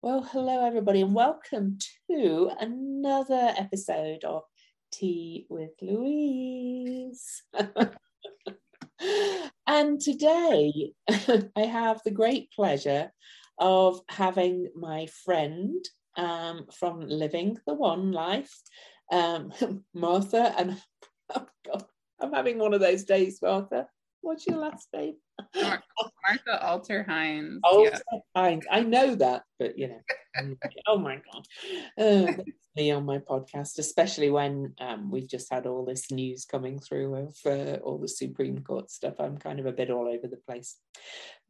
Well, hello, everybody, and welcome to another episode of Tea with Louise. and today I have the great pleasure of having my friend um, from Living the One Light, um, Martha. And oh God, I'm having one of those days, Martha. What's your last name? Martha Alter Hines. Alter yeah. Hines. I know that, but you know, oh my god, uh, me on my podcast, especially when um, we've just had all this news coming through of uh, all the Supreme Court stuff. I'm kind of a bit all over the place.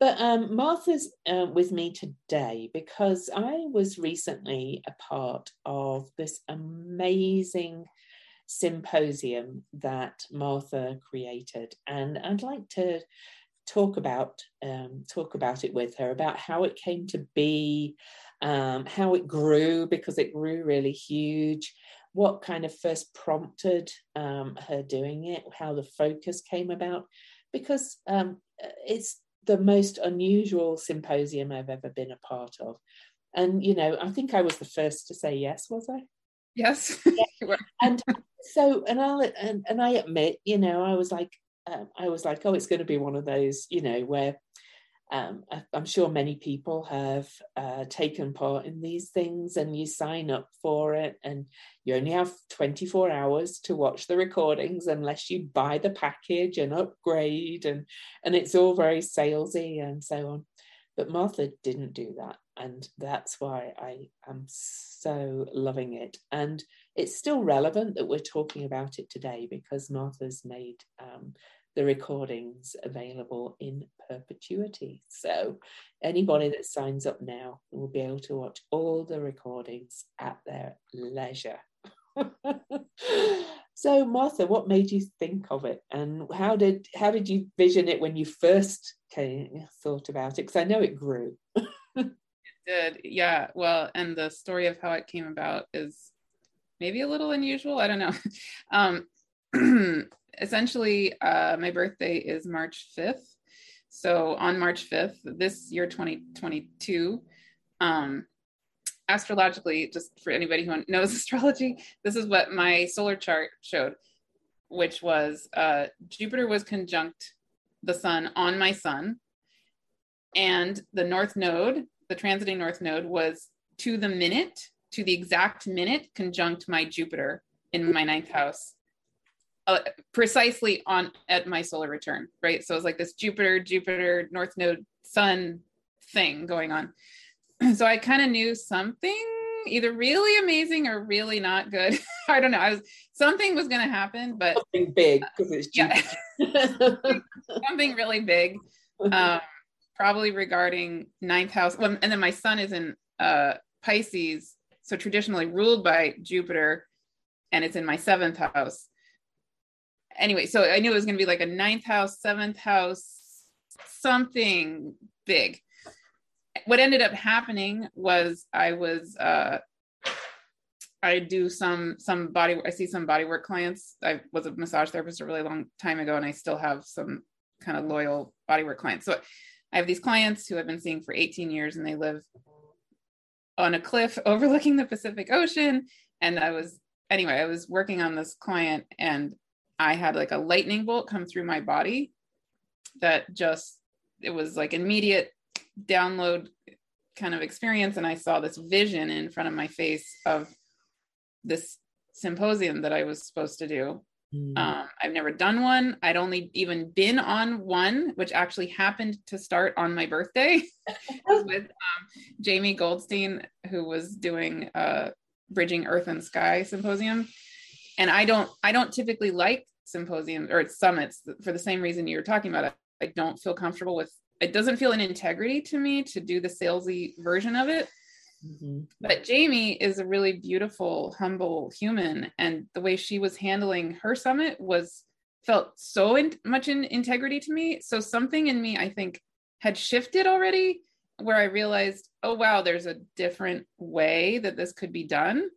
But um, Martha's uh, with me today because I was recently a part of this amazing symposium that Martha created, and I'd like to talk about um, talk about it with her about how it came to be, um, how it grew because it grew really huge, what kind of first prompted um, her doing it, how the focus came about, because um, it's the most unusual symposium I've ever been a part of. And you know, I think I was the first to say yes, was I? Yes. and so, and I'll and, and I admit, you know, I was like, um, I was like, oh, it's going to be one of those, you know, where um, I'm sure many people have uh, taken part in these things and you sign up for it and you only have 24 hours to watch the recordings unless you buy the package and upgrade and and it's all very salesy and so on. But Martha didn't do that and that's why I am so loving it. And it's still relevant that we're talking about it today because Martha's made um, the recordings available in perpetuity. So anybody that signs up now will be able to watch all the recordings at their leisure. so Martha, what made you think of it and how did how did you vision it when you first came, thought about it? Because I know it grew. it did, yeah. Well, and the story of how it came about is maybe a little unusual. I don't know. Um, essentially, uh, my birthday is March 5th. So on March 5th, this year 2022, um, astrologically, just for anybody who knows astrology, this is what my solar chart showed, which was uh, Jupiter was conjunct the sun on my sun, and the north node, the transiting north node, was to the minute, to the exact minute, conjunct my Jupiter in my ninth house uh, precisely on at my solar return, right? So it's like this Jupiter, Jupiter, North Node, Sun thing going on. So I kind of knew something either really amazing or really not good. I don't know. I was something was going to happen, but something big because it's yeah, something really big. Um, probably regarding ninth house. Well, and then my sun is in uh, Pisces, so traditionally ruled by Jupiter, and it's in my seventh house anyway, so I knew it was going to be like a ninth house, seventh house, something big. What ended up happening was I was uh, I do some some body I see some body work clients. I was a massage therapist a really long time ago and I still have some kind of loyal body work clients. So I have these clients who I've been seeing for 18 years and they live on a cliff overlooking the Pacific Ocean and I was anyway, I was working on this client and I had like a lightning bolt come through my body that just, it was like an immediate download kind of experience. And I saw this vision in front of my face of this symposium that I was supposed to do. Mm. Um, I've never done one. I'd only even been on one, which actually happened to start on my birthday with um, Jamie Goldstein, who was doing a Bridging Earth and Sky symposium and i don't i don't typically like symposiums or summits for the same reason you're talking about. I don't feel comfortable with it doesn't feel an integrity to me to do the salesy version of it. Mm-hmm. but jamie is a really beautiful humble human and the way she was handling her summit was felt so in, much in integrity to me. So something in me i think had shifted already where i realized oh wow there's a different way that this could be done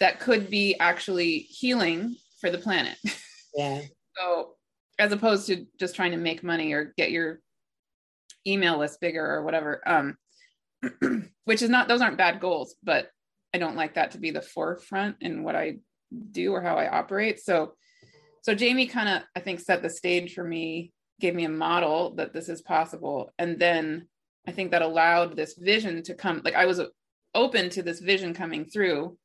that could be actually healing for the planet. Yeah. so as opposed to just trying to make money or get your email list bigger or whatever. Um, which is not those aren't bad goals, but I don't like that to be the forefront in what I do or how I operate. So so Jamie kind of I think set the stage for me, gave me a model that this is possible. And then I think that allowed this vision to come like I was open to this vision coming through.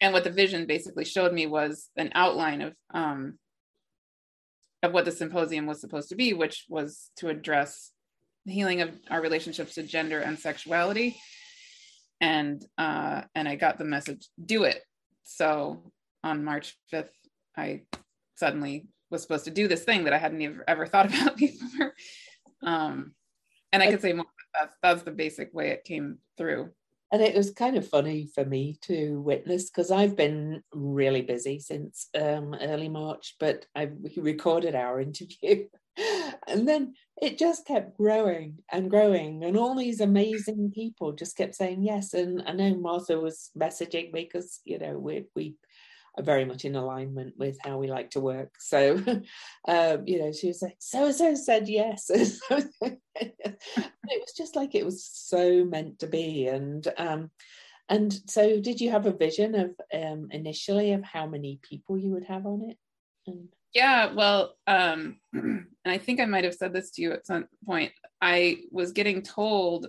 And what the vision basically showed me was an outline of um of what the symposium was supposed to be, which was to address the healing of our relationships to gender and sexuality. And uh, and I got the message, do it. So on March 5th, I suddenly was supposed to do this thing that I hadn't ever, ever thought about before. Um, and I could say more, that's, that's the basic way it came through. And it was kind of funny for me to witness because I've been really busy since um, early March, but I recorded our interview. and then it just kept growing and growing, and all these amazing people just kept saying yes. And I know Martha was messaging me because you know we we are very much in alignment with how we like to work. So, um, you know, she was like, so and so said yes. it was just like it was so meant to be. And um, and so, did you have a vision of um, initially of how many people you would have on it? And yeah, well, um, and I think I might have said this to you at some point. I was getting told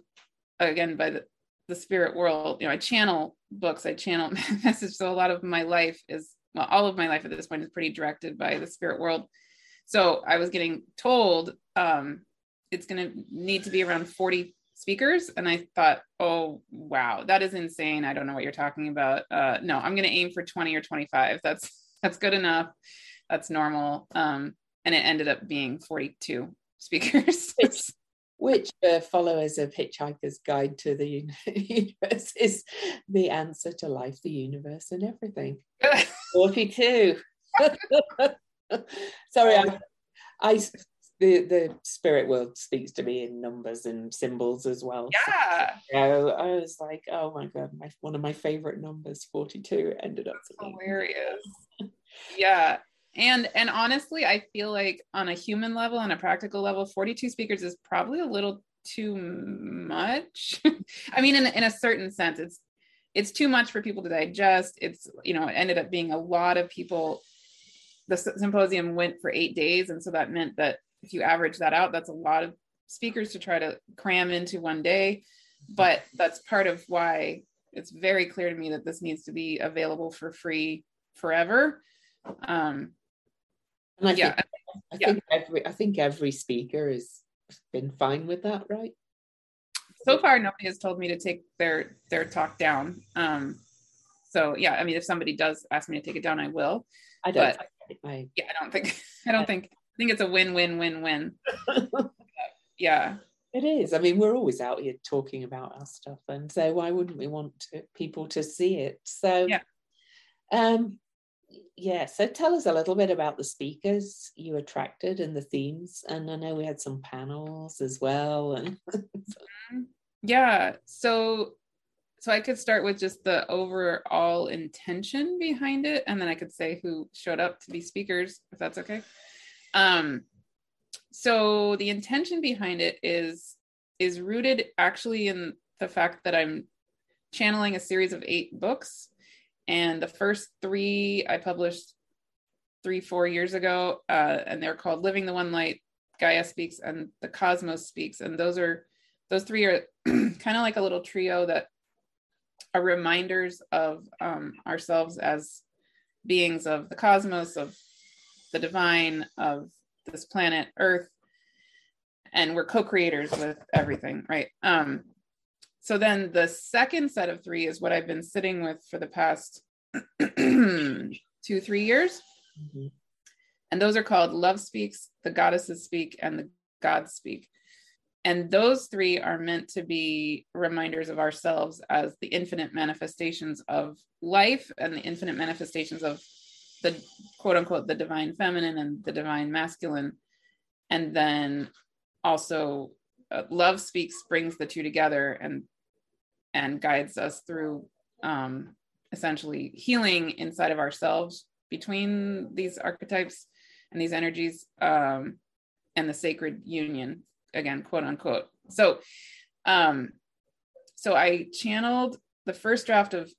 again by the the spirit world. You know i channel books i channel message so a lot of my life is well all of my life at this point is pretty directed by the spirit world. So i was getting told um, it's going to need to be around 40 speakers. And i thought oh wow that is insane. I don't know what you're talking about. Uh, no i'm going to aim for 20 or 25 that's that's good enough. That's normal. Um, and it ended up being 42 speakers which uh, followers of Hitchhiker's Guide to the Universe is the answer to life, the universe, and everything. 42. Sorry, I, I, the, the spirit world speaks to me in numbers and symbols as well. Yeah. So, I was like, oh my God, my, one of my favorite numbers, 42, ended up hilarious. yeah and and honestly i feel like on a human level on a practical level 42 speakers is probably a little too much. I mean in, in a certain sense it's it's too much for people to digest. It's you know it ended up being a lot of people. The symposium went for eight days. And so that meant that if you average that out that's a lot of speakers to try to cram into one day. But that's part of why it's very clear to me that this needs to be available for free forever. Um, and I yeah. think, I yeah. think every I think every speaker has been fine with that, right? So far, nobody has told me to take their their talk down. Um, so yeah, I mean, if somebody does ask me to take it down, I will. I don't. But, I, yeah, I don't think. I don't think. I think it's a win-win-win-win. yeah. It is. I mean, we're always out here talking about our stuff, and so why wouldn't we want to, people to see it? So, yeah. Um, yeah, so tell us a little bit about the speakers you attracted and the themes. And I know we had some panels as well. And mm-hmm. yeah, so so I could start with just the overall intention behind it, and then I could say who showed up to be speakers, if that's okay. Um, so the intention behind it is is rooted actually in the fact that I'm channeling a series of eight books and the first three I published three, four years ago, uh, and they're called Living the One Light, Gaia Speaks, and The Cosmos Speaks. And those are, those three are kind of like a little trio that are reminders of um, ourselves as beings of the cosmos, of the divine, of this planet Earth. And we're co creators with everything, right? Um, so then the second set of three is what I've been sitting with for the past two, three years. Mm-hmm. And those are called Love Speaks, The Goddesses Speak, and The Gods Speak. And those three are meant to be reminders of ourselves as the infinite manifestations of life and the infinite manifestations of the quote unquote the divine feminine and the divine masculine. And then also uh, love speaks brings the two together and and guides us through um, essentially healing inside of ourselves between these archetypes and these energies um, and the sacred union again quote unquote so um, so I channeled the first draft of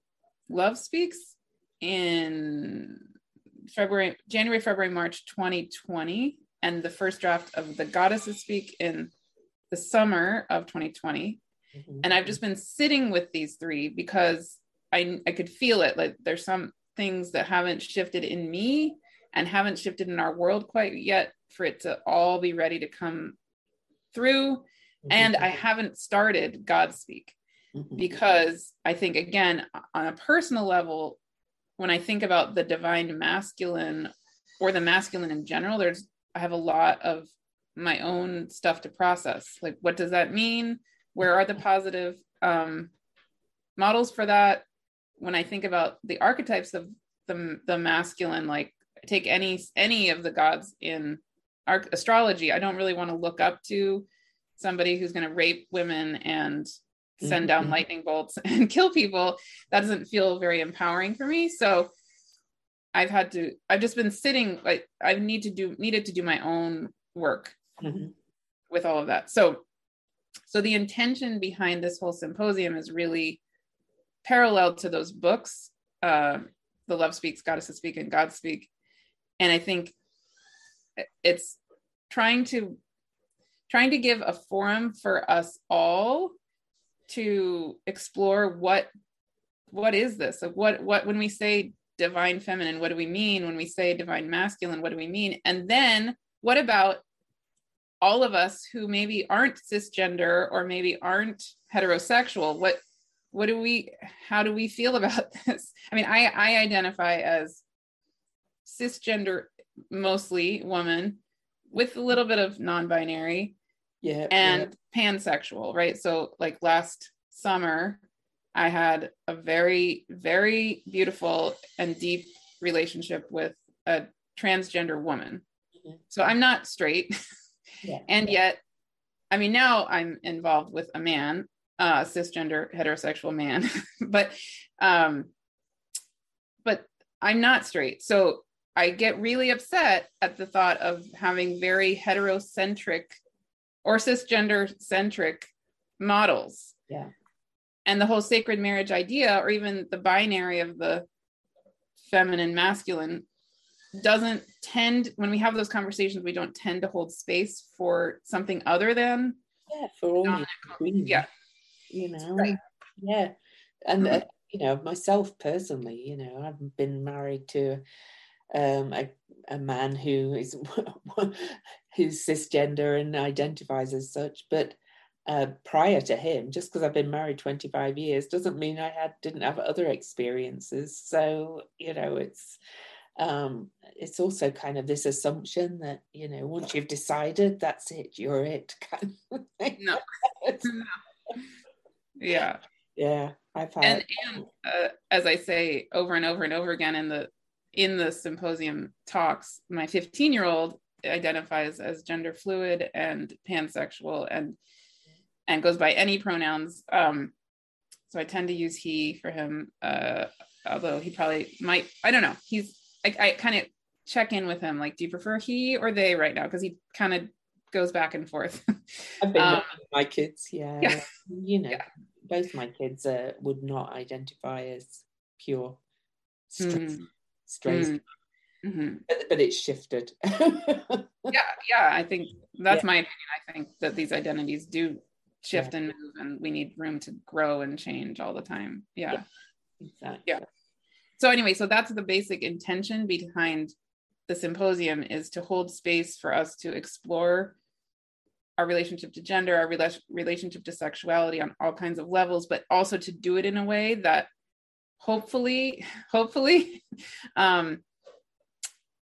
Love Speaks in February, January, February, March 2020, and the first draft of The Goddesses Speak in the summer of 2020. Mm-hmm. And I've just been sitting with these three because I I could feel it. Like there's some things that haven't shifted in me and haven't shifted in our world quite yet for it to all be ready to come through. Mm-hmm. And I haven't started Godspeak mm-hmm. because I think, again, on a personal level, when I think about the divine masculine or the masculine in general, there's, I have a lot of my own stuff to process. Like, what does that mean? Where are the positive um, models for that? When I think about the archetypes of the, the masculine, like take any any of the gods in astrology, I don't really want to look up to somebody who's going to rape women and send down mm-hmm. lightning bolts and kill people that doesn't feel very empowering for me so i've had to i've just been sitting like i need to do needed to do my own work mm-hmm. with all of that so so the intention behind this whole symposium is really parallel to those books uh, the love speaks goddesses speak and god speak. And i think it's trying to trying to give a forum for us all to explore what what is this? Like what what when we say divine feminine what do we mean? When we say divine masculine what do we mean? And then what about all of us who maybe aren't cisgender or maybe aren't heterosexual what what do we how do we feel about this i mean i i identify as cisgender mostly woman with a little bit of non-binary yeah and yeah. pansexual right so like last summer i had a very very beautiful and deep relationship with a transgender woman mm-hmm. so i'm not straight yeah. and yet i mean now i'm involved with a man uh cisgender heterosexual man but um but i'm not straight so i get really upset at the thought of having very heterocentric or cisgender centric models. Yeah. And the whole sacred marriage idea, or even the binary of the feminine masculine, doesn't tend, when we have those conversations, we don't tend to hold space for something other than. Yeah, for all Yeah. You know, right. yeah. And, mm-hmm. uh, you know, myself personally, you know, I've been married to um, a, a man who is who's cisgender and identifies as such. But uh, prior to him, just because I've been married 25 years doesn't mean I had didn't have other experiences. So you know, it's um, it's also kind of this assumption that you know once you've decided that's it, you're it. Kind of no. no. Yeah. Yeah, I've had. And, and uh, as I say over and over and over again in the in the symposium talks, my 15 year old identifies as gender fluid and pansexual and and goes by any pronouns. Um, so I tend to use he for him, uh, although he probably might. I don't know. He's I, I kind of check in with him like, do you prefer he or they right now? Because he kind of goes back and forth. I've been um, my kids, yeah. yeah. You know, yeah. both my kids uh, would not identify as pure straight. Mm. straight. Mm mm-hmm. but, but, it's shifted. yeah, yeah. I think that's yeah. my opinion. I think that these identities do shift and move, and we need room to grow and change all the time. Yeah. yeah. Exactly. Yeah. So anyway, so that's the basic intention behind the symposium is to hold space for us to explore our relationship to gender, our rela- relationship to sexuality on all kinds of levels, but also to do it in a way that hopefully, hopefully, um,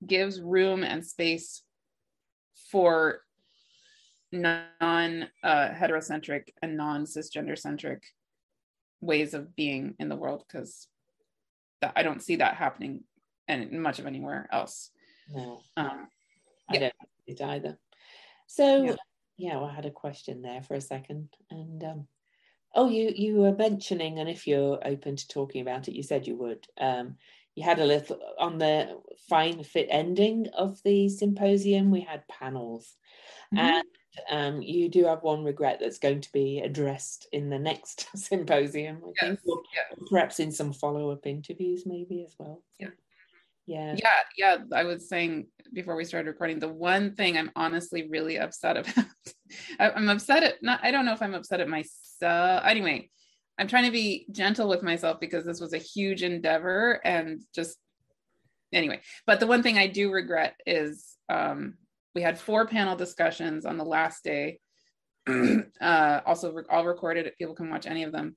gives room and space for non uh, heterocentric and non cisgender centric ways of being in the world because I don't see that happening and much of anywhere else. No, um, I yeah. don't it either. So yeah. yeah, well, I had a question there for a second, and um, oh, you you were mentioning, and if you're open to talking about it, you said you would. Um, you had a little on the fine fit ending of the symposium we had panels mm-hmm. and um, you do have one regret that's going to be addressed in the next symposium, I think, yeah. perhaps in some follow-up interviews, maybe as well. Yeah. Yeah. yeah yeah i was saying before we started recording the one thing i'm honestly really upset about I- i'm upset at not i don't know if i'm upset at myself anyway i'm trying to be gentle with myself because this was a huge endeavor and just anyway but the one thing i do regret is um we had four panel discussions on the last day. Uh also re- all recorded. People can watch any of them.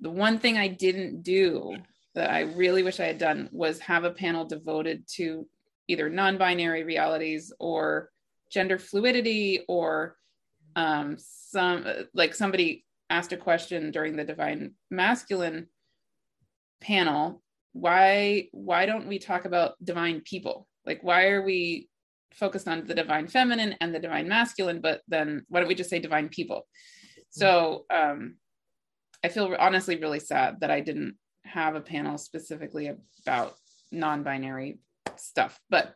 The one thing i didn't do that I really wish I had done was have a panel devoted to either non-binary realities or gender fluidity or um, some like somebody asked a question during the divine masculine panel. Why why don't we talk about divine people? Like why are we focused on the divine feminine and the divine masculine but then why don't we just say divine people so um i feel honestly really sad that i didn't have a panel specifically about non-binary stuff but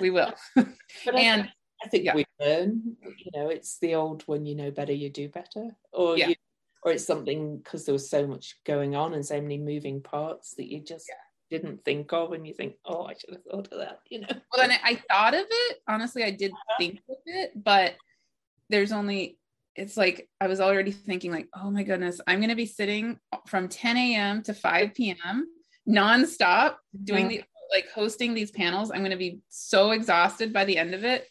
we will But and I think yeah. we learn, you know, it's the old when you know better, you do better. Or Yeah. you, or it's something because there was so much going on and so many moving parts that you just didn't think of and you think, oh, I should have thought of that, you know. well then I, I thought of it. Honestly i did think of it but there's only it's like i was already thinking like oh my goodness i'm going to be sitting from 10 a.m to 5 p.m nonstop doing the like hosting these panels. I'm going to be so exhausted by the end of it.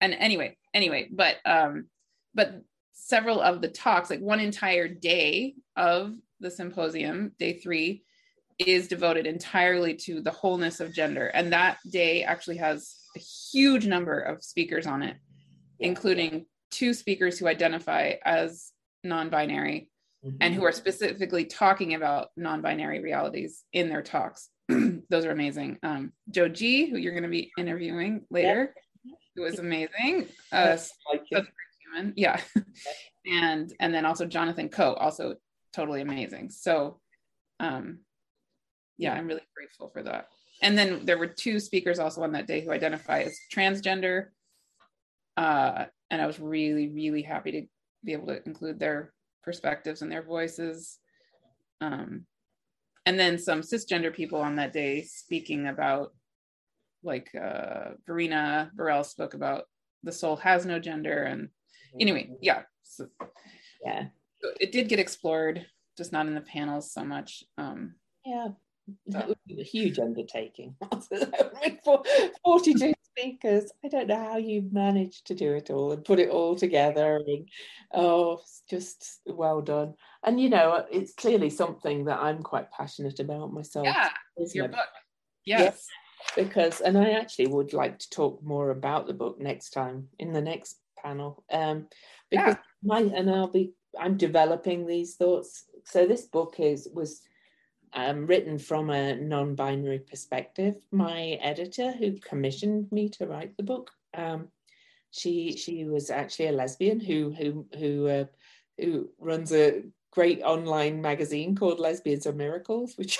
And anyway anyway but um but several of the talks like one entire day of the symposium day three is devoted entirely to the wholeness of gender and that day actually has a huge number of speakers on it including two speakers who identify as non-binary and who are specifically talking about non-binary realities in their talks. Those are amazing. Um, Joe G, who you're going to be interviewing later, who was amazing. Uh, like human, yeah. and and then also Jonathan Coe, also totally amazing. So, um, yeah, I'm really grateful for that. And then there were two speakers also on that day who identify as transgender. Uh, and I was really, really happy to be able to include their perspectives and their voices. Um, and then some cisgender people on that day speaking about, like uh, Verena Burrell spoke about the soul has no gender. And anyway, yeah, so yeah. it did get explored, just not in the panels so much. Um, Yeah. That would be a huge undertaking. 42 speakers. I don't know how you managed to do it all and put it all together. And oh, just well done. And you know, it's clearly something that I'm quite passionate about myself. yeah, your it? book. Yes. because and i actually would like to talk more about the book next time in the next panel um because my and i'll be i'm developing these thoughts so this book is was um, written from a non-binary perspective my editor who commissioned me to write the book um she she was actually a lesbian who who who uh, who runs a great online magazine called lesbians are miracles which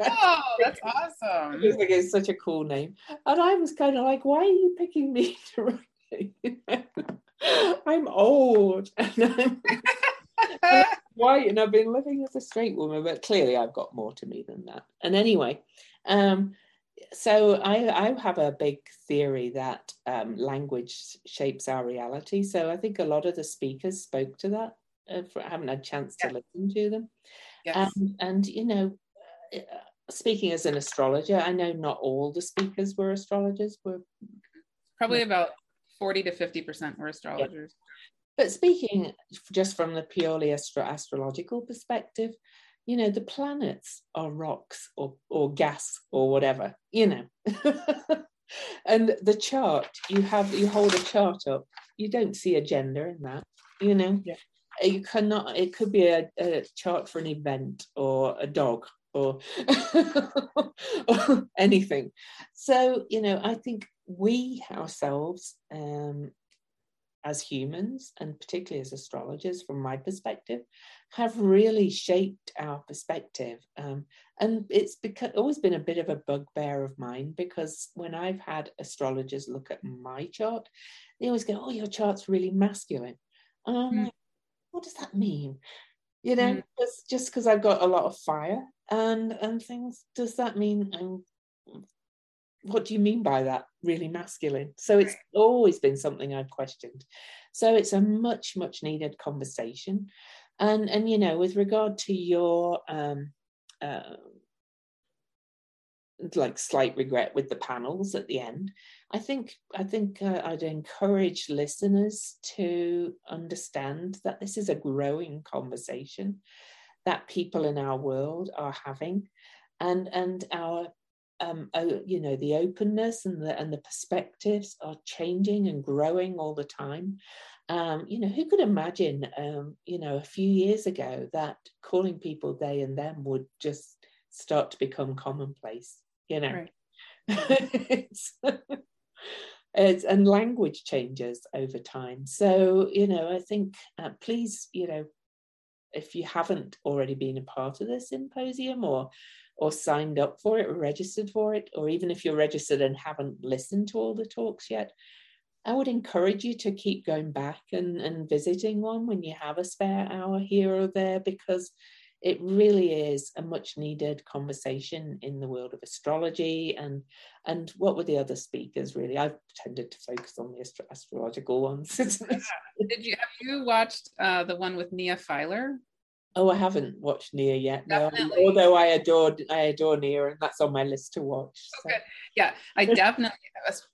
Oh, that's awesome. I just think it's such a cool name. And I was kind of like, why are you picking me to write? I'm old and I'm white and I've been living as a straight woman, but clearly I've got more to me than that. And anyway, um, so I, I have a big theory that um, language shapes our reality. So I think a lot of the speakers spoke to that. Uh, for, I haven't had a chance to Yeah. listen to them. Yes. And, and you know, uh, speaking as an astrologer, I know not all the speakers were astrologers, were Probably about 40 to 50% were astrologers. But speaking just from the purely astro- astrological perspective, you know, the planets are rocks or, or gas or whatever, you know. and the chart, you have you hold a chart up, you don't see a gender in that, you know. Yeah. You cannot, it could be a, a chart for an event or a dog or, or anything. So, you know, I think we ourselves um, as humans, and particularly as astrologers, from my perspective, have really shaped our perspective. Um, and it's because, always been a bit of a bugbear of mine because when I've had astrologers look at my chart, they always go, Oh, your chart's really masculine. And I'm mm. like, What does that mean? You know, mm. just because I've got a lot of fire and and things, does that mean I'm what do you mean by that? Really masculine. So it's always been something i've questioned. So it's a much much needed conversation. And and you know with regard to your um uh, like slight regret with the panels at the end i think i think uh, i'd encourage listeners to understand that this is a growing conversation that people in our world are having. And and our um, oh, you know the openness and the and the perspectives are changing and growing all the time. Um, you know who could imagine um, you know a few years ago that calling people they and them would just start to become commonplace you know? Right. it's, it's, and language changes over time. So you know i think uh, please you know if you haven't already been a part of this symposium or or signed up for it or registered for it, or even if you're registered and haven't listened to all the talks yet, I would encourage you to keep going back and, and visiting one when you have a spare hour here or there, because it really is a much needed conversation in the world of astrology and and what were the other speakers really? I've tended to focus on the astro- astrological ones. Did you have you watched uh, the one with nia filer Oh, I haven't watched Nia yet. No, although I adore I adore Nia, and that's on my list to watch. So. Okay. Yeah, I definitely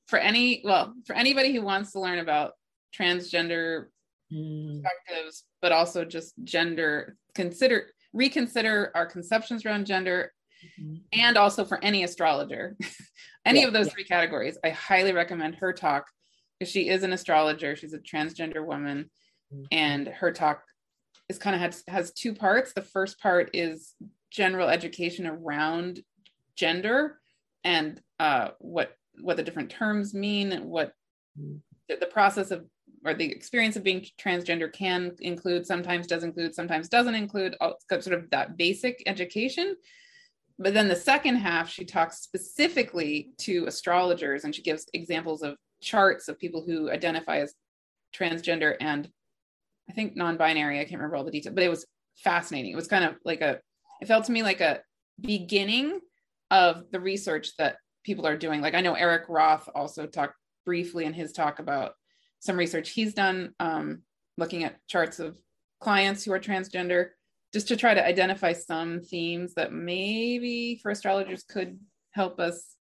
for any well for anybody who wants to learn about transgender mm. perspectives, but also just gender. Consider reconsider our conceptions around gender, mm-hmm. and also for any astrologer, any yeah, of those yeah. three categories. I highly recommend her talk because she is an astrologer. She's a transgender woman, mm-hmm. and her talk is kind of has has two parts. The first part is general education around gender and uh, what what the different terms mean, what the, process of or the experience of being transgender can include, sometimes does include, sometimes doesn't include, sort of that basic education. But then the second half, she talks specifically to astrologers and she gives examples of charts of people who identify as transgender and I think non-binary. I can't remember all the details, but it was fascinating. It was kind of like a, it felt to me like a beginning of the research that people are doing. Like I know Eric Roth also talked briefly in his talk about some research he's done um, looking at charts of clients who are transgender, just to try to identify some themes that maybe for astrologers could help us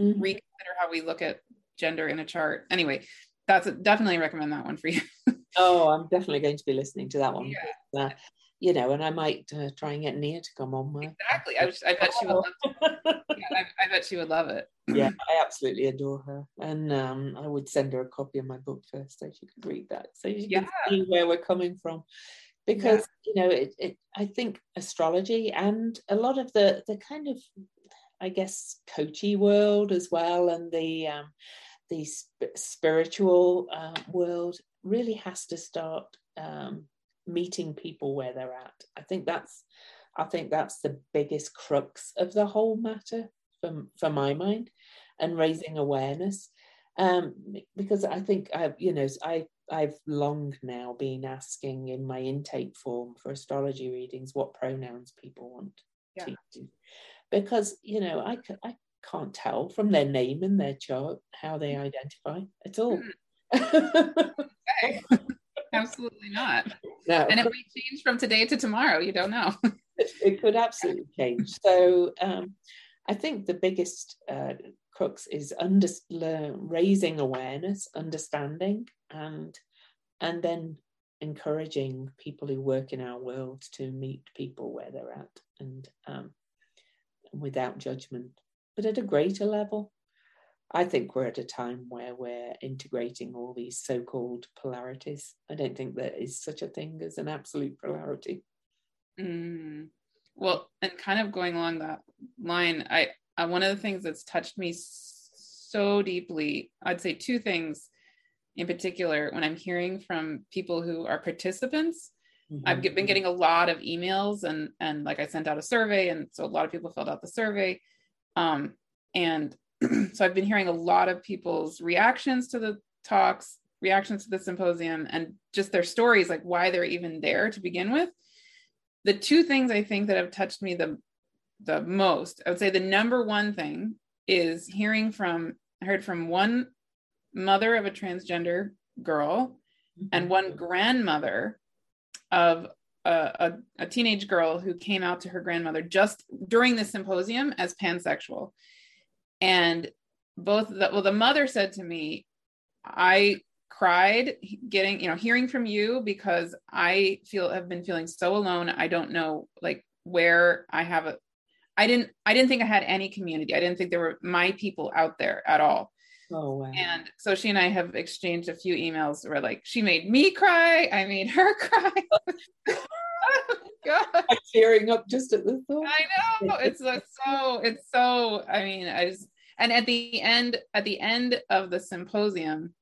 mm-hmm. reconsider how we look at gender in a chart. Anyway, that's a, definitely recommend that one for you. oh, I'm definitely going to be listening to that one. Yeah. Uh, you know, and I might uh, try and get Nia to come on. With. Exactly. I, I bet she would love it. yeah, I, I, bet she would love it. yeah, I absolutely adore her. And um, I would send her a copy of my book first so she could read that. So she yeah. can see where we're coming from. Because, yeah. you know, it, it, I think astrology and a lot of the, the kind of, I guess, coachy world as well, and the, um, the sp- spiritual uh, world really has to start um, meeting people where they're at. I think that's I think that's the biggest crux of the whole matter for, for my mind and raising awareness. Um, because I think I, you know, I I've long now been asking in my intake form for astrology readings what pronouns people want yeah. to use, because you know I I can't tell from their name and their chart how they identify at all. okay. Absolutely not. No. And it might change from today to tomorrow. You don't know. it, it, could absolutely change. So um, I think the biggest uh, crux is under, raising awareness, understanding, and and then encouraging people who work in our world to meet people where they're at and um, without judgment but at a greater level. I think we're at a time where we're integrating all these so called polarities. I don't think there is such a thing as an absolute polarity. Mm. Well, and kind of going along that line, I, I one of the things that's touched me so deeply, I'd say two things, in particular when i'm hearing from people who are participants Mhm. I've been getting a lot of emails and and like I sent out a survey and so a lot of people filled out the survey. Um and so I've been hearing a lot of people's reactions to the talks, reactions to the symposium and just their stories like why they're even there to begin with. The two things I think that have touched me the the most, I would say the number one thing is hearing from I heard from one mother of a transgender girl mm-hmm. and one grandmother of a, a, a teenage girl who came out to her grandmother just during the symposium as pansexual. And both the, well, the mother said to me, I cried getting, you know, hearing from you because I feel have been feeling so alone. I don't know like where I have a I didn't I didn't think I had any community. I didn't think there were my people out there at all. Oh wow. And so she and I have exchanged a few emails where like she made me cry, I made her cry. God. I'm tearing up just at the thought. I know it's so it's so I mean I just and at the end at the end of the symposium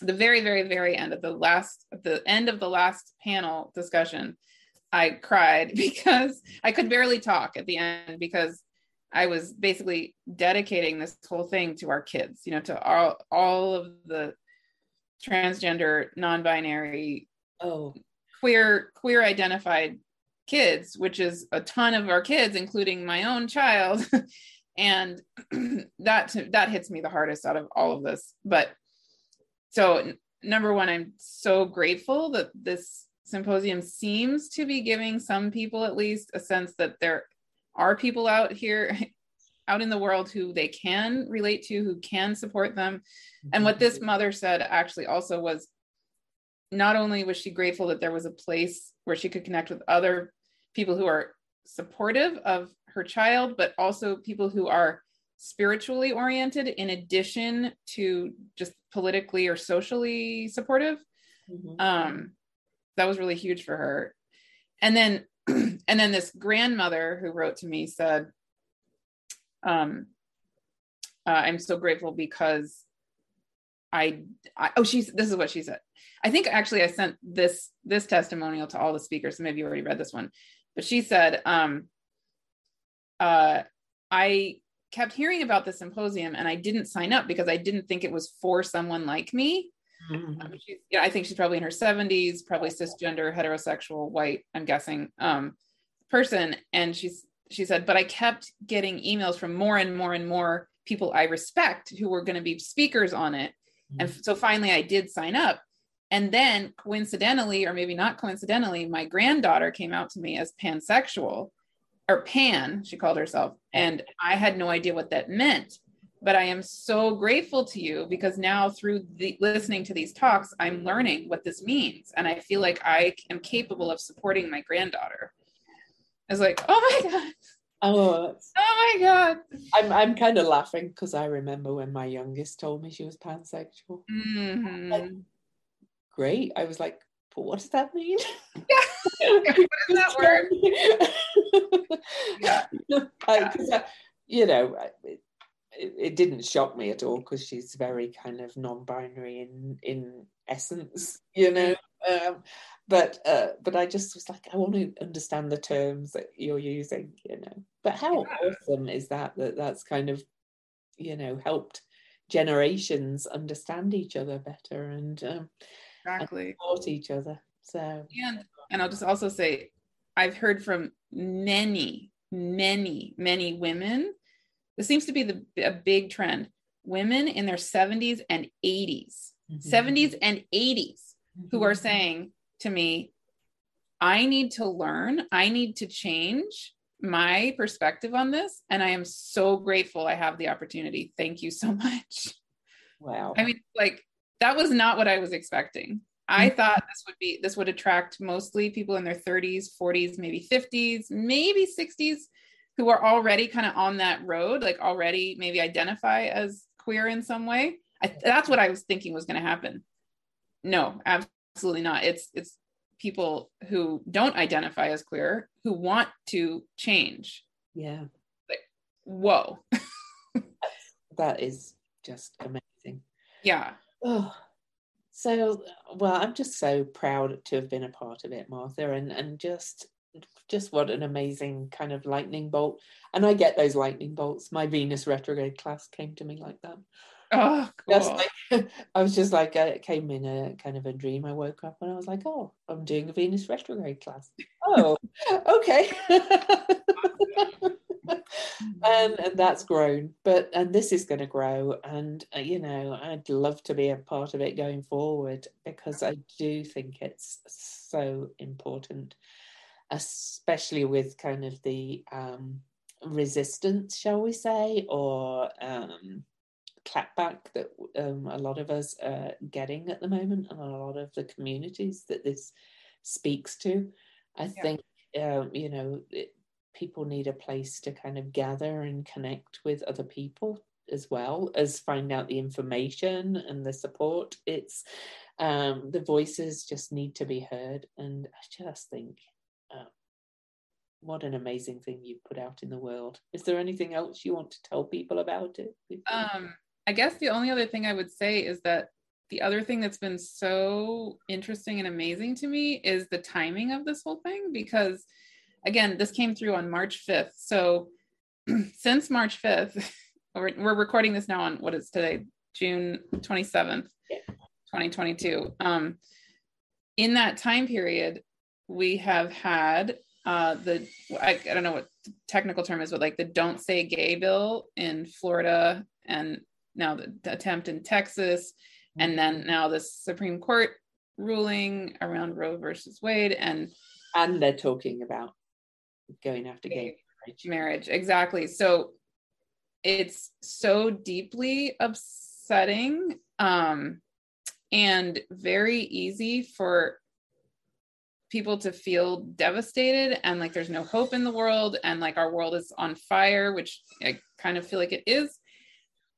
the very very very end of the last at the end of the last panel discussion I cried because I could barely talk at the end because I was basically dedicating this whole thing to our kids you know to all all of the transgender non-binary Oh, queer queer identified kids which is a ton of our kids including my own child. And that that hits me the hardest out of all of this. But so number one i'm so grateful that this symposium seems to be giving some people at least a sense that there are people out here out in the world who they can relate to who can support them. And what this mother said actually also was not only was she grateful that there was a place where she could connect with other people who are supportive of her child, but also people who are spiritually oriented in addition to just politically or socially supportive. Mhm. Um, that was really huge for her. And then, and then this grandmother who wrote to me said, um, uh, I'm so grateful because I, I oh she's this is what she said. I think actually I sent this this testimonial to all the speakers. Some of you already read this one, but she said, um, uh, I kept hearing about the symposium and I didn't sign up because I didn't think it was for someone like me. Mhm. Um, she's, yeah, I think she's probably in her 70s, probably cisgender, heterosexual, white, I'm guessing, um, person. And she's she said, but I kept getting emails from more and more and more people I respect who were going to be speakers on it. And so finally I did sign up. And then coincidentally, or maybe not coincidentally, my granddaughter came out to me as pansexual or pan, she called herself. And I had no idea what that meant. But I am so grateful to you because now through the listening to these talks, I'm learning what this means. And I feel like I am capable of supporting my granddaughter. I was like, oh my God, Oh, oh my God. I'm I'm kind of laughing because I remember when my youngest told me she was pansexual. Mhm. Great. I was like, but what does that mean? what does that word? Yeah. Because you know, I- it, it, it didn't shock me at all because she's very kind of non-binary in in essence, you know. Um, but uh, but I just was like, I want to understand the terms that you're using, you know. But how Yeah. awesome is that? That that's kind of, you know, helped generations understand each other better and um, Exactly. support each other. So And and I'll just also say, I've heard from many, many, many women. This seems to be the a big trend. Women in their 70s and 80s, Mm-hmm. 70s and 80s, who are saying to me, I need to learn, I need to change my perspective on this. And I am so grateful I have the opportunity. Thank you so much. wow. I mean, like that was not what I was expecting. I mm. thought this would be this would attract mostly people in their 30s, 40s, maybe 50s, maybe 60s who are already kind of on that road, like already maybe identify as queer in some way. I, that's what I was thinking was going to happen. No, absolutely not. It's it's people who don't identify as queer who want to change. yeah, Like, Whoa. that is just amazing. Yeah. Oh, So, well, I'm just so proud to have been a part of it, Martha, and and just just what an amazing kind of lightning bolt. And I get those lightning bolts. My Venus retrograde class came to me like that. Oh, cool. Like I was just like uh, it came in a kind of a dream. I woke up and I was like, oh, I'm doing a Venus retrograde class. Oh, okay. And, and that's grown, but and this is going to grow, and uh, you know I'd love to be a part of it going forward because I do think it's so important, especially with kind of the um, resistance, shall we say, or um, clapback that um, a lot of us are getting at the moment, and a lot of the communities that this speaks to. I yeah. think uh, you know it, people need a place to kind of gather and connect with other people as well as find out the information and the support. It's um, the voices just need to be heard, and I just think. Uh, what an amazing thing you've put out in the world. Is there anything else you want to tell people about it? Um, I guess the only other thing I would say is that the other thing that's been so interesting and amazing to me is the timing of this whole thing because again this came through on March 5th. So since March 5th, we're, we're recording this now on what is today, June 27th, 2022. Um, in that time period, we have had uh, the I, I, don't know what the technical term is, but like the "Don't Say Gay" bill in Florida and now the, the attempt in Texas, and then now the Supreme Court ruling around Roe versus Wade, and and they're talking about going after gay marriage. marriage. Exactly. So it's so deeply upsetting um, and very easy for people to feel devastated and like there's no hope in the world and like our world is on fire, which I kind of feel like it is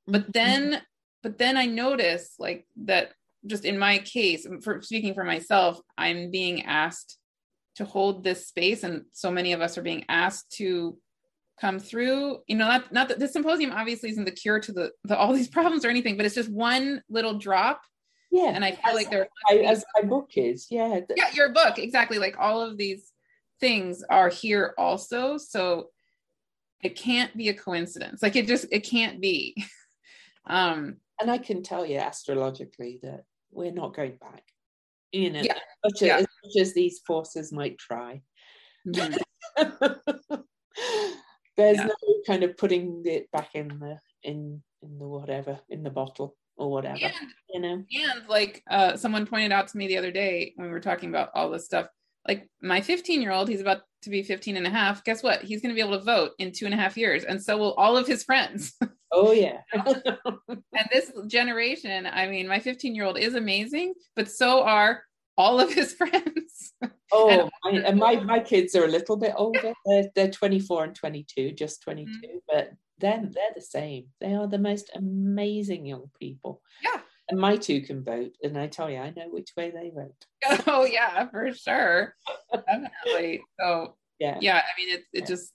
but mm-hmm. then but then i notice like that just in my case for speaking for myself i'm being asked to hold this space and so many of us are being asked to come through. You know not not that the symposium obviously isn't the cure to the, the all these problems or anything but it's just one little drop. Yeah. And i feel like there as my book is yeah. Yeah your book exactly. Like all of these things are here also so it can't be a coincidence. Like it just it can't be. Um, and I can tell you astrologically that we're not going back. You know, yeah. Much yeah. as much as these forces might try. Mm-hmm. There's yeah. no kind of putting it back in the in in the whatever in the bottle or whatever. And, you know, and like uh, someone pointed out to me the other day when we were talking about all this stuff, like my 15 year old, he's about to be 15 and a half. Guess what? He's going to be able to vote in two and a half years, and so will all of his friends. Oh yeah. and this generation, I mean, my 15 year old is amazing, but so are all of his friends. Oh, and, my, and my, my kids are a little bit older. They're, they're 24 and 22, just 22, mm-hmm. but then they're the same. They are the most amazing young people. Yeah. And my two can vote, and I tell you, I know which way they vote. Oh yeah, for sure, definitely. So yeah, yeah. I mean, it it yeah. just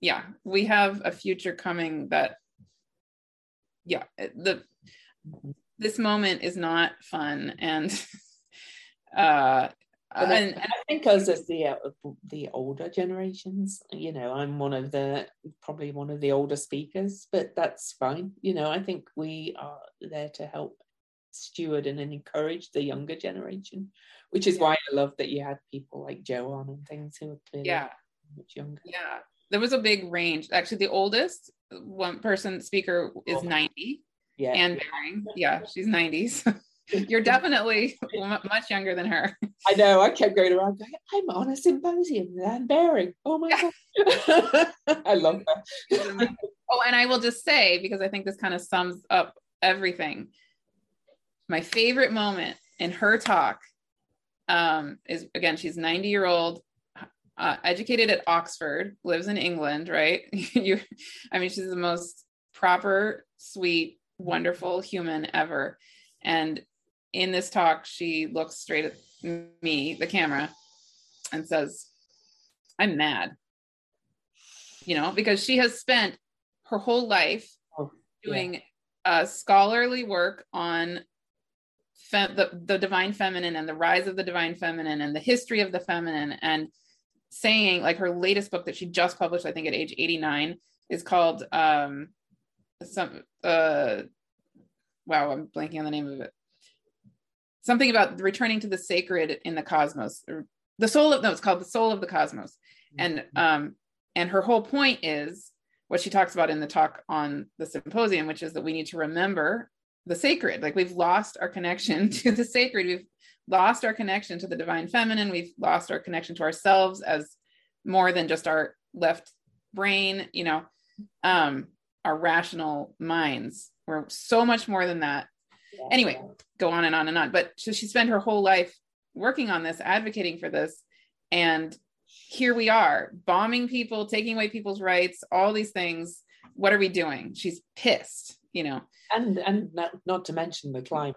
yeah, we have a future coming that yeah, the this moment is not fun and uh and, and, I think us as the uh, the older generations, you know, I'm one of the probably one of the older speakers, but that's fine. You know, I think we are there to help steward and encourage the younger generation, which is yeah. why I love that you had people like Joe on and things who are clearly yeah. much younger. Yeah, there was a big range. Actually, the oldest one person speaker is 90. Yeah. Anne Baring. Yeah, she's 90s. You're definitely much younger than her. I know. I kept going around going, I'm on a symposium with Anne Baring. Oh my God. I love that. oh, and I will just say, because I think this kind of sums up everything, my favorite moment in her talk um, is again, she's 90 year old uh, educated at Oxford, lives in England, right? you, I mean, she's the most proper, sweet, wonderful human ever. And in this talk, she looks straight at me, the camera, and says, I'm mad. You know, because she has spent her whole life oh, doing uh, scholarly work on fe- the, the divine feminine and the rise of the divine feminine and the history of the feminine and saying like her latest book that she just published i think at age 89 is called um some uh wow i'm blanking on the name of it. Something about returning to the sacred in the cosmos or the soul of no it's called the soul of the cosmos. And um and her whole point is what she talks about in the talk on the symposium which is that we need to remember the sacred like we've lost our connection to the sacred. We've lost our connection to the divine feminine. We've lost our connection to ourselves as more than just our left brain you know um our rational minds. We're so much more than that. Yeah. anyway go on and on and on. But so she spent her whole life working on this advocating for this and here we are bombing people taking away people's rights all these things. What are we doing? She's pissed you know. And and not, not to mention the climate.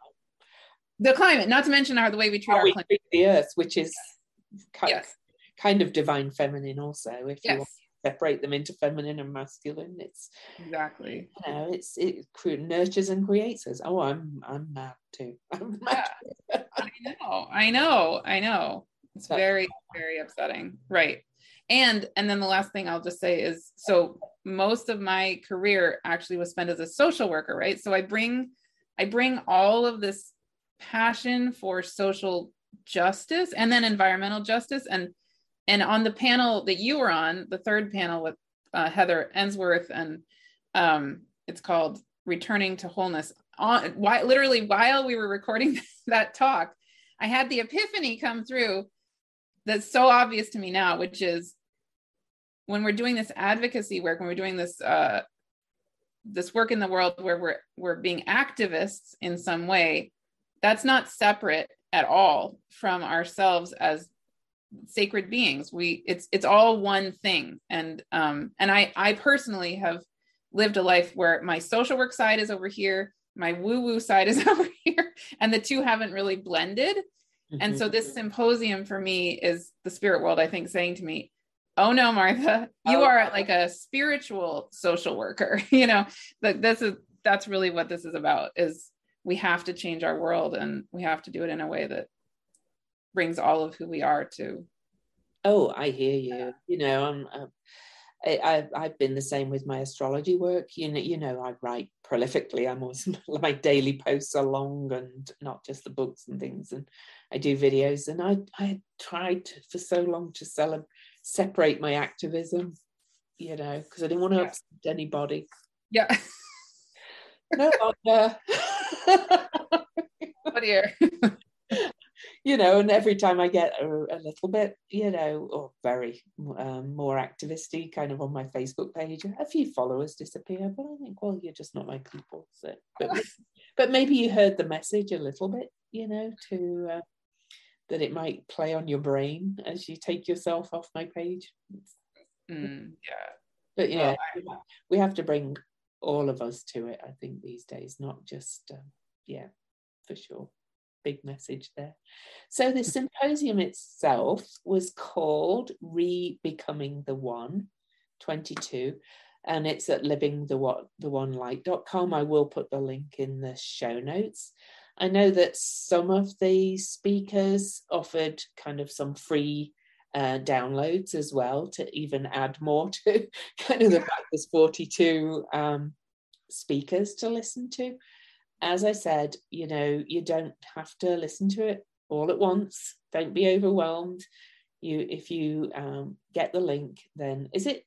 The climate not to mention how the way we treat how our we treat the earth which is kind, yes. kind of divine feminine also. If yes. you separate them into feminine and masculine it's exactly. you know it's it nurtures and creates us. Oh i'm i'm mad too. I'm mad. Yeah. i know i know i know. It's very very upsetting. Right and and then the last thing i'll just say is so most of my career actually was spent as a social worker right? So i bring i bring all of this passion for social justice and then environmental justice. And and on the panel that you were on the third panel with uh, heather ensworth and um, it's called returning to wholeness. On why literally while we were recording that talk i had the epiphany come through that's so obvious to me now which is when we're doing this advocacy work when we're doing this uh, this work in the world where we're we're being activists in some way that's not separate at all from ourselves as sacred beings. We it's it's all one thing. And um and i i personally have lived a life where my social work side is over here my woo woo side is over here and the two haven't really blended. Mm-hmm. and so this symposium for me is the spirit world i think saying to me oh no martha you oh. are like a spiritual social worker you know that this is that's really what this is about is we have to change our world and we have to do it in a way that brings all of who we are to oh i hear you you know i'm uh, I, I've been the same with my astrology work. You know, you know, I write prolifically. I'm always my daily posts are long and not just the books and things. And I do videos. And I I tried for so long to sell, separate my activism, you know, because I didn't want to yeah. upset anybody. Yeah. no longer. oh dear you know, and every time I get a, a little bit, you know, or very um, more activisty kind of on my Facebook page, a few followers disappear. But I think, well, you're just not my people. So, but, but maybe you heard the message a little bit, you know, to uh, that it might play on your brain as you take yourself off my page. Mm, yeah. But yeah, well, we have to bring all of us to it, I think, these days, not just, um, yeah, for sure big message there. So the symposium itself was called Re Becoming the One 22, and it's at livingtheonelight.com. I will put the link in the show notes. I know that some of the speakers offered kind of some free uh, downloads as well to even add more to kind of the fact there's 42 um, speakers to listen to as I said, you know, you don't have to listen to it all at once. Don't be overwhelmed. You, if you um, get the link, then is it?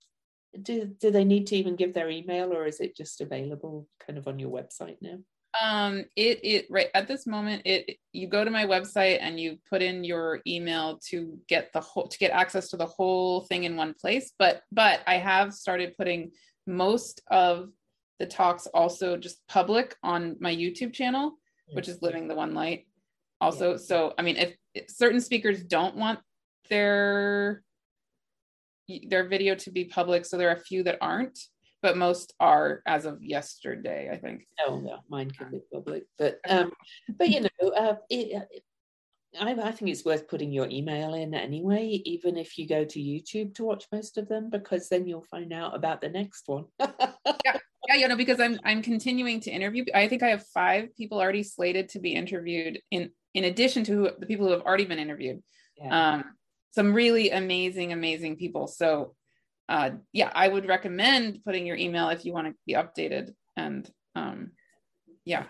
Do do they need to even give their email, or is it just available kind of on your website now? Um, it it right at this moment, it you go to my website and you put in your email to get the whole to get access to the whole thing in one place. But but I have started putting most of the talks also just public on my YouTube channel, which is Living the One Light. Also, yeah. so I mean, if, if certain speakers don't want their their video to be public, so there are a few that aren't, but most are as of yesterday, I think. Oh no, mine can be public, but um, but you know, uh, it, uh, I, I think it's worth putting your email in anyway, even if you go to YouTube to watch most of them, because then you'll find out about the next one. yeah, Yeah, you know, because I'm I'm continuing to interview. I think I have five people already slated to be interviewed in in addition to the people who have already been interviewed. Yeah. Um, some really amazing, amazing people. So uh, yeah, I would recommend putting your email if you want to be updated. And um, yeah,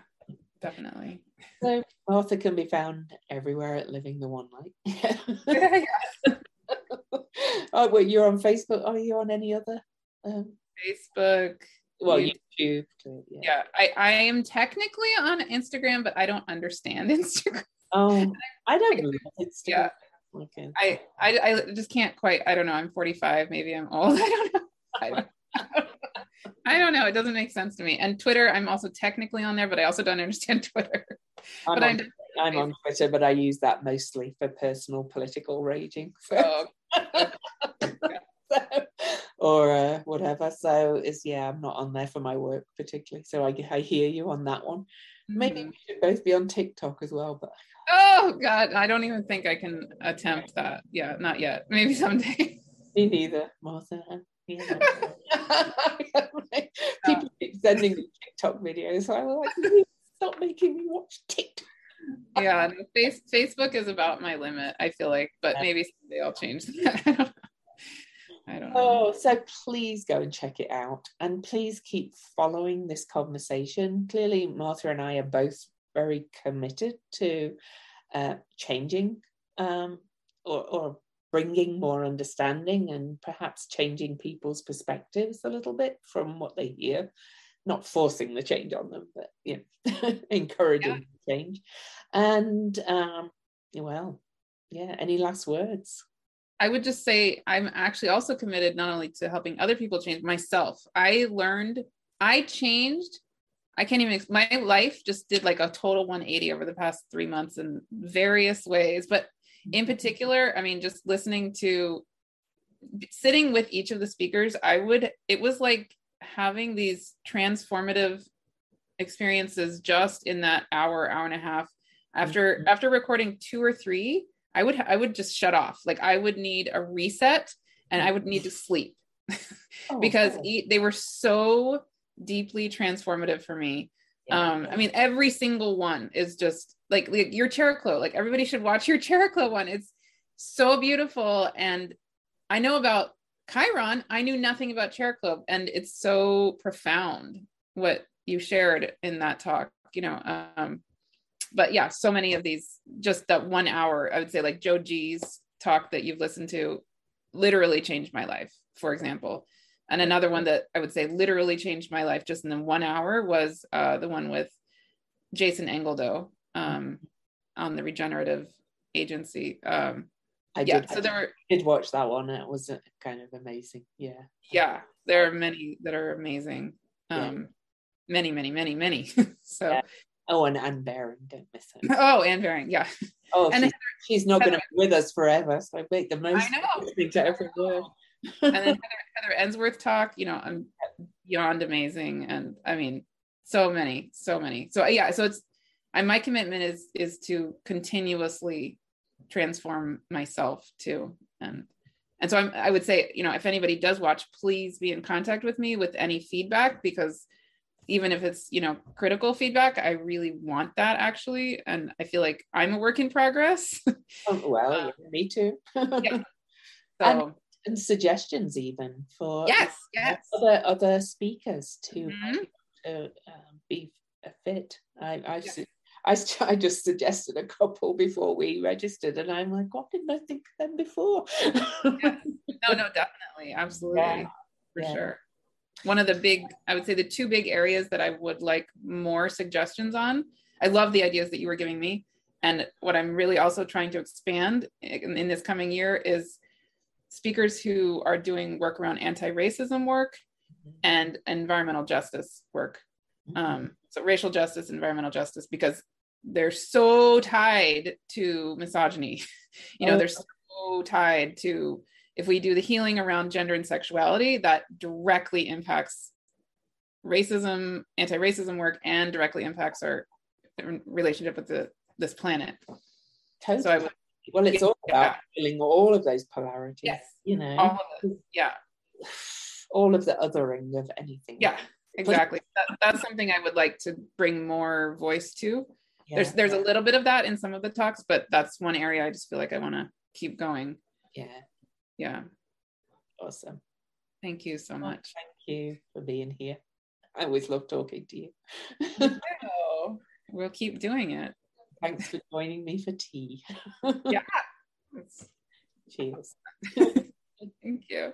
definitely. So Martha can be found everywhere at Living the One Light. oh, wait, you're on Facebook. Are you on any other? Um... Facebook. Well, YouTube. Yeah. yeah, I, I am technically on Instagram, but I don't understand Instagram. Oh, I don't Instagram. Yeah. Okay. I, I I just can't quite. I don't know. I'm 45. Maybe I'm old. I don't know. I don't, I don't know. It doesn't make sense to me. And Twitter, I'm also technically on there, but I also don't understand Twitter. I'm, on, I'm on, Twitter, but I use that mostly for personal political raging. So. Oh, or uh, whatever. So is yeah, I'm not on there for my work particularly. So I, I hear you on that one. Maybe mm-hmm. we should both be on TikTok as well, but Oh God, I don't even think I can attempt that. Yeah, not yet. Maybe someday. Me neither, Martha. People keep sending me TikTok videos. So I'm like, stop making me watch TikTok. yeah, face, Facebook is about my limit. I feel like, but maybe someday I'll change that. I don't know. Oh, so please go and check it out, and please keep following this conversation. Clearly, Martha and I are both very committed to uh, changing um, or, or bringing more understanding and perhaps changing people's perspectives a little bit from what they hear not forcing the change on them but you know encouraging yeah. change and um well yeah any last words i would just say i'm actually also committed not only to helping other people change myself i learned i changed I can't even, my life just did like a total 180 over the past three months in various ways. But in mm-hmm. particular, I mean, just listening to, sitting with each of the speakers, I would, it was like having these transformative experiences just in that hour, hour and a half. After, mm-hmm. after recording two or three, I would, I would just shut off. Like I would need a reset and I would need to sleep oh, because they were so deeply transformative for me. Yeah. Um, I mean, every single one is just like, like your Chariklo. Like everybody should watch your Chariklo one. It's so beautiful. And I know about Chiron. I knew nothing about Chariklo, and it's so profound what you shared in that talk. You know, um, but yeah, so many of these. Just that one hour, I would say, like Joe G's talk that you've listened to, literally changed my life. For example, and another one that I would say literally changed my life just in the one hour was uh, the one with Jason Engeldow um, on the regenerative agency. Um, I yeah, did. So there were, did watch that one. It was uh, kind of amazing. Yeah. Yeah, there are many that are amazing. Um, yeah. Many, many, many, many. so. Yeah. Oh, and Anne Baring, don't miss it. Oh, Anne Baring, yeah. Oh, and she's, she's not going to be with us forever, so I make the most. I know. Listening to every word and then Heather, Heather Ensworth talk, you know, I'm beyond amazing. And I mean, so many, so many. So uh, yeah, so it's I my commitment is is to continuously transform myself too. And and so I'm, I would say, you know, if anybody does watch, please be in contact with me with any feedback because even if it's you know critical feedback i really want that actually and i feel like i'm a work in progress oh, well uh, me too yeah. so and and suggestions even for yes, yes. other other speakers to, mm-hmm. to um, be a fit. I I, yes. I I just suggested a couple before we registered, and I'm like, what didn't I think of them before? yes. No, no, definitely, absolutely, for sure. One of the big, I would say, the two big areas that I would like more suggestions on. I love the ideas that you were giving me, and what I'm really also trying to expand in, in this coming year is speakers who are doing work around anti-racism work mm-hmm. and environmental justice work. Mm-hmm. Um, so racial justice, environmental justice, because they're so tied to misogyny. you know, they're so tied to if we do the healing around gender and sexuality, that directly impacts racism, anti-racism work, and directly impacts our relationship with the this planet. Totally. So I would well, it's all about healing all of those polarities. Yes. You know, all. Yeah. All of the othering of anything. Yeah. exactly. That, that's something I would like to bring more voice to. Yeah. There's there's a little bit of that in some of the talks, but that's one area I just feel like I want to keep going. yeah, Yeah. awesome. Thank you so much. Thank you for being here. I always love talking to you. Oh, we'll keep doing it. Thanks for joining me for tea. Yeah. Cheers. Thank you.